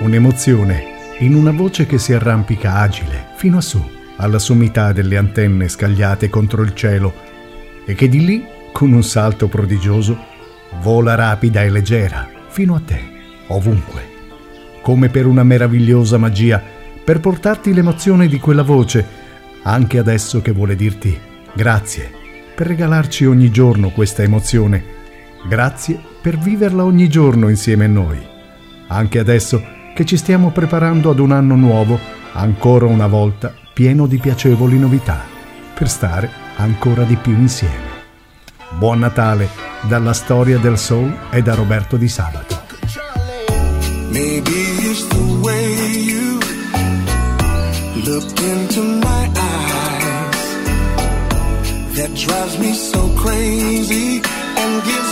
un'emozione in una voce che si arrampica agile fino a su, alla sommità delle antenne scagliate contro il cielo e che di lì, con un salto prodigioso, vola rapida e leggera fino a te, ovunque, come per una meravigliosa magia, per portarti l'emozione di quella voce, anche adesso che vuole dirti grazie, per regalarci ogni giorno questa emozione, grazie per viverla ogni giorno insieme a noi, anche adesso che ci stiamo preparando ad un anno nuovo, ancora una volta pieno di piacevoli novità, per stare ancora di più insieme. Buon Natale dalla storia del soul e da Roberto Di Sabato. Maybe it's the way you look into my eyes that drives me so crazy and gives